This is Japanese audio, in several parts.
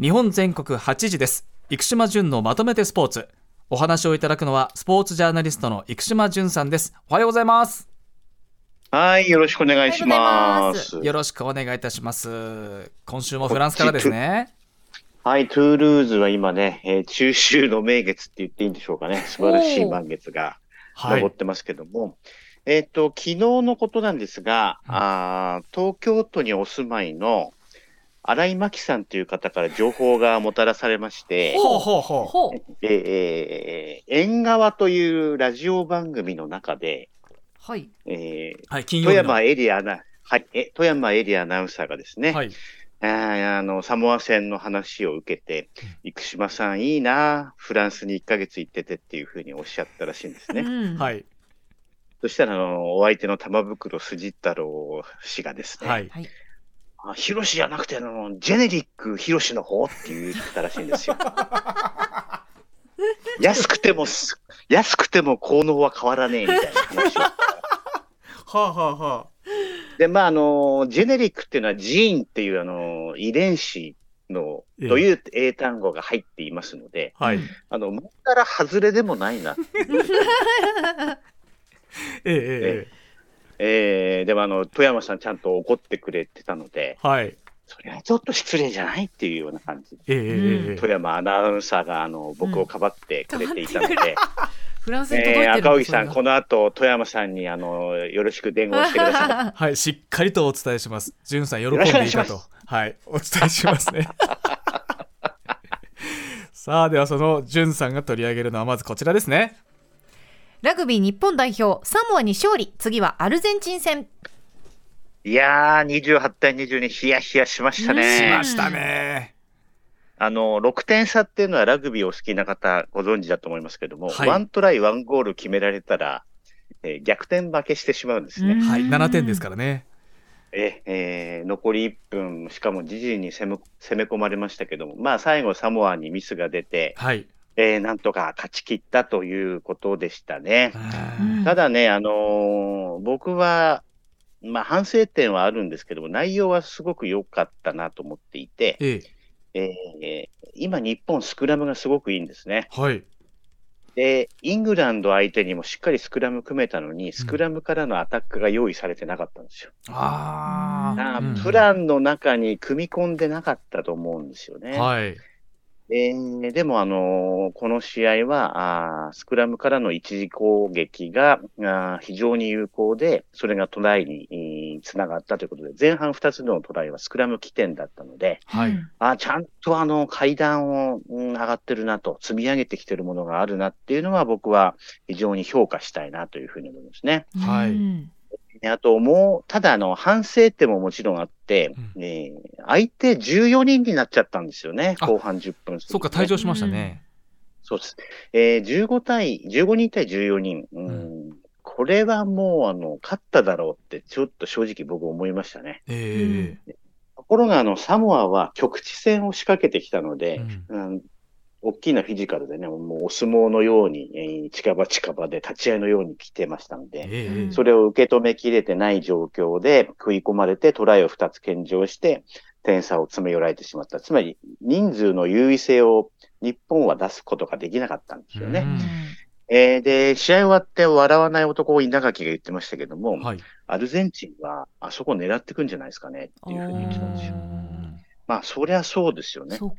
日本全国8時です。生島淳のまとめてスポーツ。お話をいただくのはスポーツジャーナリストの生島淳さんです。おはようございます。はい、よろしくお願いしま。ます。よろしくお願いいたします。今週もフランスからですね。はい、トゥールーズは今ね、えー中秋の名月って言っていいんでしょうかね。素晴らしい満月がはい。昇ってますけども、えっ、と、昨日のことなんですが、うんあー東京都にお住まいの新井真紀さんという方から情報がもたらされまして、ほうほうほうほう。え縁側というラジオ番組の中で、はい。えーはい金曜日の富山エリアアナ、はい、え富山エリアアナウンサーがですね、はいあーあの、サモア戦の話を受けて、生島さんいいな、フランスに1ヶ月行っててっていうふうにおっしゃったらしいんですね。うんはいそしたら、あの、お相手の玉袋筋太郎氏がですね、はいはい。あヒロシじゃなくて、あの、ジェネリックヒロシの方って言ったらしいんですよ。安くてもす、安くても効能は変わらねえみたいな話を。はあはあはで、まあ、あの、ジェネリックっていうのはジーンっていうあの、遺伝子の、ええという英単語が入っていますので、あはいうんあの、もったら外れでもないな。ええええええー、でもあの、富山さんちゃんと怒ってくれてたので、えはいそれはちょっと失礼じゃないっていうような感じ。ええええええ富山アナウンサーがあの僕をかばってくれていたので、フランスに届いてるえー、赤荻さん、この後、富山さんにあのよろしく電話をしてください。が はい、しっかりとお伝えします。じゅんさん喜んよろしくお願でいたと。はい、お伝えしますね。さあ、ではそのじゅんさんが取り上げるのはまずこちらですね。ラグビー日本代表、サモアに勝利。次はアルゼンチン戦。いやー、28対22、ヒヤヒヤしましたうんね。しましたね。あの、6点差っていうのはラグビーを好きな方ご存知だと思いますけども、はいワントライ、ワンゴール決められたら、えー逆転負けしてしまうんですね。うんはい、7点ですからね。ええー残り1分、しかも自陣に攻め攻め込まれましたけども、まあ最後サモアにミスが出て、はい。えーなんとか勝ち切ったということでしたね。うんただね、あのー僕は、まあ反省点はあるんですけども、内容はすごく良かったなと思っていて、ええ、えー今日本スクラムがすごくいいんですね。はい。で、イングランド相手にもしっかりスクラム組めたのに、スクラムからのアタックが用意されてなかったんですよ。あああ、ープランの中に組み込んでなかったと思うんですよね。はい。えーでも、あのーこの試合はあー、スクラムからの一時攻撃があー非常に有効で、それがトライにえーつながったということで、前半2つのトライはスクラム起点だったので、はい。あーちゃんとあの階段を、うん上がってるなと、積み上げてきてるものがあるなっていうのは、僕は非常に評価したいなというふうに思いますね。はいあと、もう、ただ、あの、反省点ももちろんあって、うんえー相手14人になっちゃったんですよね、あ後半10分。ねそっか、退場しましたね。そうです。えー、15対、15人対14人。うん。これはもう、あの、勝っただろうって、ちょっと正直僕思いましたね。ええところが、あの、サモアは局地戦を仕掛けてきたので、うん。うん、大きなフィジカルでね、もうお相撲のように、えー近場近場で立ち合いのように来てましたので、ええそれを受け止めきれてない状況で食い込まれてトライを2つ献上して点差を詰め寄られてしまった。つまり人数の優位性を日本は出すことができなかったんですよね。うんえーで、試合終わって笑わない男を稲垣が言ってましたけども、はい。アルゼンチンはあそこ狙ってくんじゃないですかねっていうふうに言ってたんですよ。うんまあ、そりゃそうですよね。そ。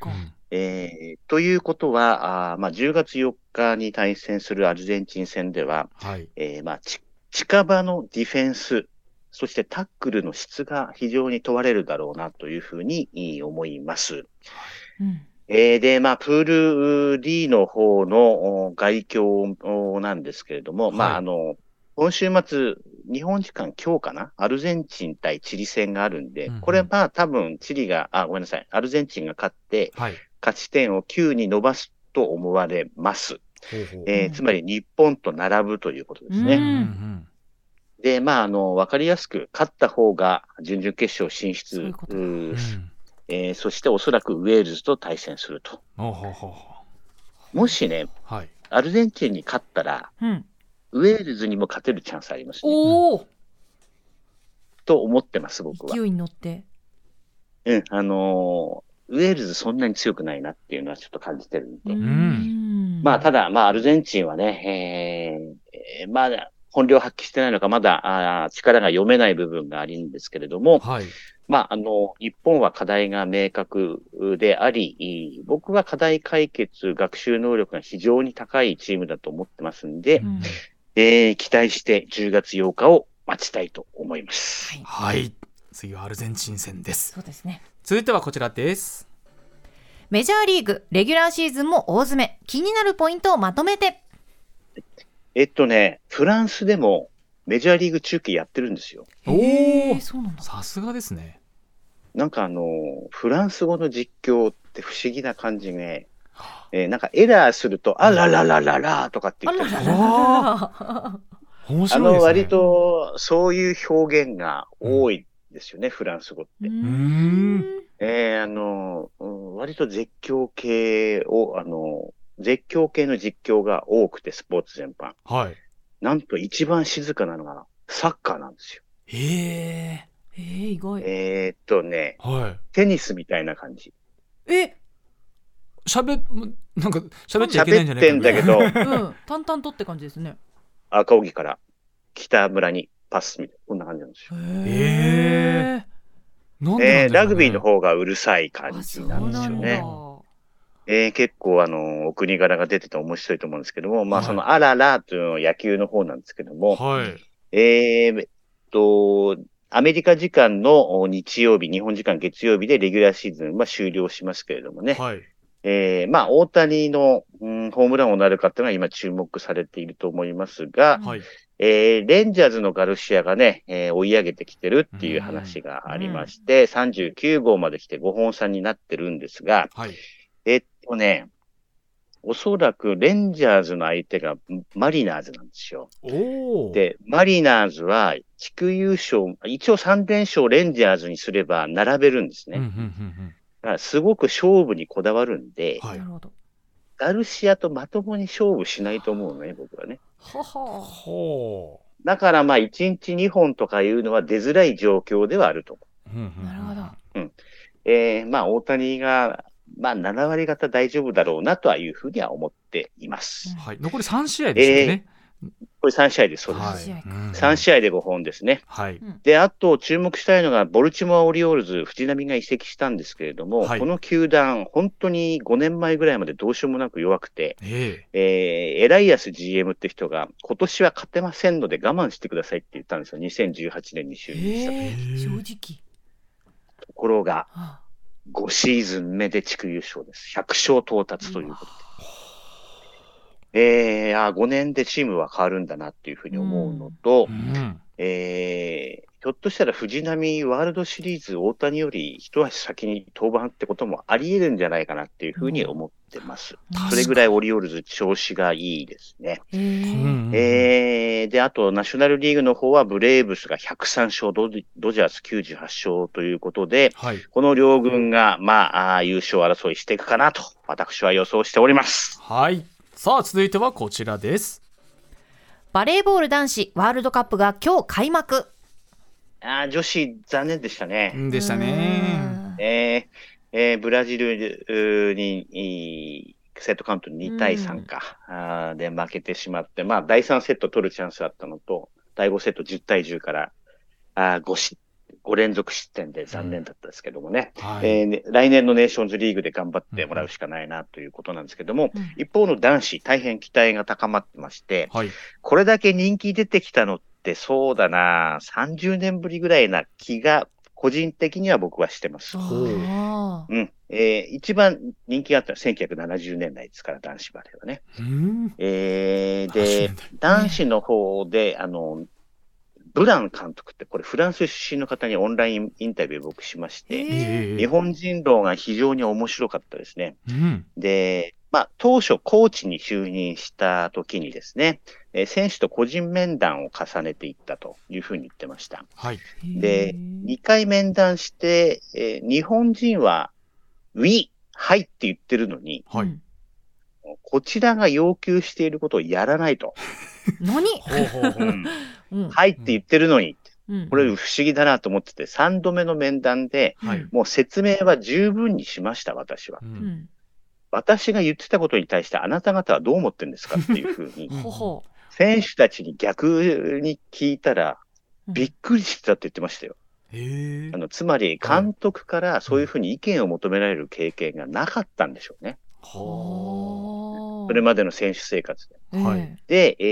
えーということは、あーまあ、10月4日に対戦するアルゼンチン戦では、はい。えーまあ、ち近場のディフェンス、そしてタックルの質が非常に問われるだろうなというふうにい思います。うんえーで、まあ、プール D の方のお外境おなんですけれども、はいまあ、あの、今週末、日本時間今日かな？アルゼンチン対チリ戦があるんで、うんうんこれまあ多分チリが、あ、ごめんなさい、アルゼンチンが勝って、はい。勝ち点を9に伸ばすと思われます。ほうほうえーうんつまり日本と並ぶということですね。うんうんで、まあ、あの、わかりやすく、勝った方が準々決勝進出、そういうううんーえーそしておそらくウェールズと対戦すると。ほうほうほもしね、うはい。アルゼンチンに勝ったら、うん。ウェールズにも勝てるチャンスありますね。おお、と思ってます、僕は。勢いに乗って。うん、あのーウェールズそんなに強くないなっていうのはちょっと感じてるんで。んまあ、ただ、まあ、アルゼンチンはね、えーまだ本領発揮してないのか、まだあー力が読めない部分があるんですけれども、はい。まあ、あの、日本は課題が明確であり、僕は課題解決、学習能力が非常に高いチームだと思ってますんで、うんえー期待して10月8日を待ちたいと思います。はいはい。次はアルゼンチン戦です。そうですね。続いてはこちらです。メジャーリーグ、レギュラーシーズンも大詰め。気になるポイントをまとめて。えっとね、フランスでもメジャーリーグ中継やってるんですよ。おへーそうなんだ。さすがですね。なんかあの、フランス語の実況って不思議な感じね。えーなんかエラーすると、あらららららとかって言ってるんですよ。あ面白いですあね。の、割とそういう表現が多いですよね、フランス語って。うんん。えーあの、うん割と絶叫系を、あの、絶叫系の実況が多くて、スポーツ全般。はい。なんと一番静かなのがサッカーなんですよ。えええー、意外。えーっとね、はい。テニスみたいな感じ。え、喋っ、なんか喋っちゃいけないんじゃないか喋ってんだけど、うん。淡々とって感じですね。赤荻から北村にパスみたいな、こんな感じなんですよ。へなんでなんえーでねラグビーの方がうるさい感あ、じなんですよねなんだ。。えー結構あの、お国柄が出てて面白いと思うんですけども、まあはいそのあららというのは野球の方なんですけども、はい。えっと、アメリカ時間の日曜日、日本時間月曜日でレギュラーシーズンは終了しますけれどもね。はい。えーまあ、大谷の、うん、ホームランをなるかっていうのが今注目されていると思いますが、はい。えーレンジャーズのガルシアがね、えー追い上げてきてるっていう話がありまして、39号まで来て5本差になってるんですが、はい。とね、おそらくレンジャーズの相手がマリナーズなんですよ。で、マリナーズは地区優勝、一応3連勝レンジャーズにすれば並べるんですね。うんうんうんだからすごく勝負にこだわるんで、うん。はい。ガルシアとまともに勝負しないと思うのね、僕はね。はは。ほだからまあ1日2本とかいうのは出づらい状況ではあると思う。う。うんうんうんなるほど。えー、まあ大谷が、まあ7割方大丈夫だろうなとはいうふうには思っています。はい。残り3試合ですよね。これ3試合です、そうです。はい。試合かうん3試合で5本ですね。はい。で、あと注目したいのが、ボルチモア・オリオールズ、藤波が移籍したんですけれども、はいこの球団、本当に5年前ぐらいまでどうしようもなく弱くて、ええーエライアス GM って人が、今年は勝てませんので我慢してくださいって言ったんですよ。2018年に就任した。えへー、ー正直。ところが、あ5シーズン目で地区優勝です。100勝到達ということで。えー、あ5年でチームは変わるんだなっていうふうに思うのと、えうん。えーひょっとしたら藤波ワールドシリーズ大谷より一足先に登板ってこともあり得るんじゃないかなっていうふうに思ってます。うんそれぐらいオリオールズ調子がいいですね。へうんーうんえー、で、あとナショナルリーグの方はブレーブスが103勝、ドドジャース98勝ということで、はい。この両軍が、まあ、優勝争いしていくかなと、私は予想しております。はい。さあ、続いてはこちらです。バレーボール男子ワールドカップが今日開幕。あー女子、残念でしたね。でしたね。えーえーブラジルに、セットカウント2対3か、あーで負けてしまって、まあ、第3セット取るチャンスあったのと、第5セット10対10からあー 5, し5連続失点で残念だったですけどもね、はい。えーね来年のネーションズリーグで頑張ってもらうしかないなということなんですけども、うん。一方の男子、大変期待が高まってまして、はい。これだけ人気出てきたのってそうだな、30年ぶりぐらいな気が、個人的には僕はしてます。ほうん。えー一番人気があったのは1970年代ですから、男子バレーはね。うん。えー80で男子の方で、あの、ブラン監督って、これフランス出身の方にオンラインインタビュー僕しまして、日本人道が非常に面白かったですね。うん。で、まあ、当初コーチに就任した時にですね、えー選手と個人面談を重ねていったというふうに言ってました。はい。でへー。2回面談して、えー日本人は、ウィ、はいって言ってるのに、はい。うんこちらが要求していることをやらないと。何？ほうん。うん。はいって言ってるのに、うん。これ不思議だなと思ってて、3度目の面談で、はい。もう説明は十分にしました、私は。う。うんん私が言ってたことに対してあなた方はどう思ってるんですかっていうふうに、選手たちに逆に聞いたら、うん。びっくりしてたって言ってましたよ。あのつまり、監督からそういうふうに意見を求められる経験がなかったんでしょうね。ほそれまでの選手生活で。で、え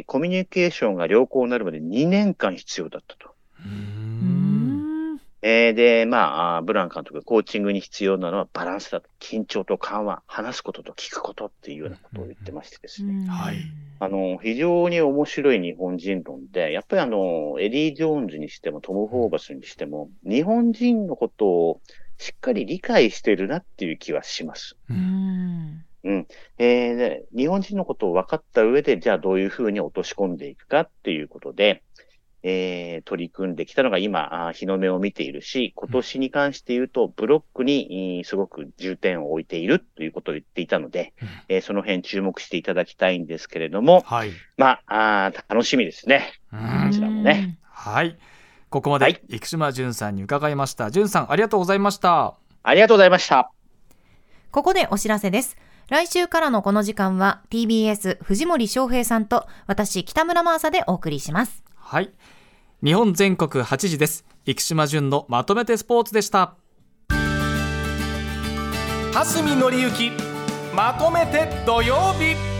ーコミュニケーションが良好になるまで2年間必要だったと。ううんんえーで、まあブラン監督、コーチングに必要なのはバランスだと。緊張と緩和、話すことと聞くことっていうようなことを言ってましてですね。はいあの、非常に面白い日本人論で、やっぱりあの、エディ・ジョーンズにしてもトム・ホーバスにしても、日本人のことをしっかり理解してるなっていう気はします。うんえーで日本人のことを分かった上で、じゃあどういうふうに落とし込んでいくかっていうことで、えー取り組んできたのが今、日の目を見ているし、今年に関して言うと、ブロックにすごく重点を置いているということを言っていたので、うん。えーその辺注目していただきたいんですけれども、はい。まあ、楽しみですね。うん。こちらもね。はい。ここまではい。生島淳さんに伺いました。淳さんありがとうございました。ありがとうございました。ここでお知らせです。来週からのこの時間は TBS 藤森翔平さんと私北村真麻でお送りします。はい日本全国8時です。生島淳のまとめてスポーツでした。蓮見紀之まとめて土曜日。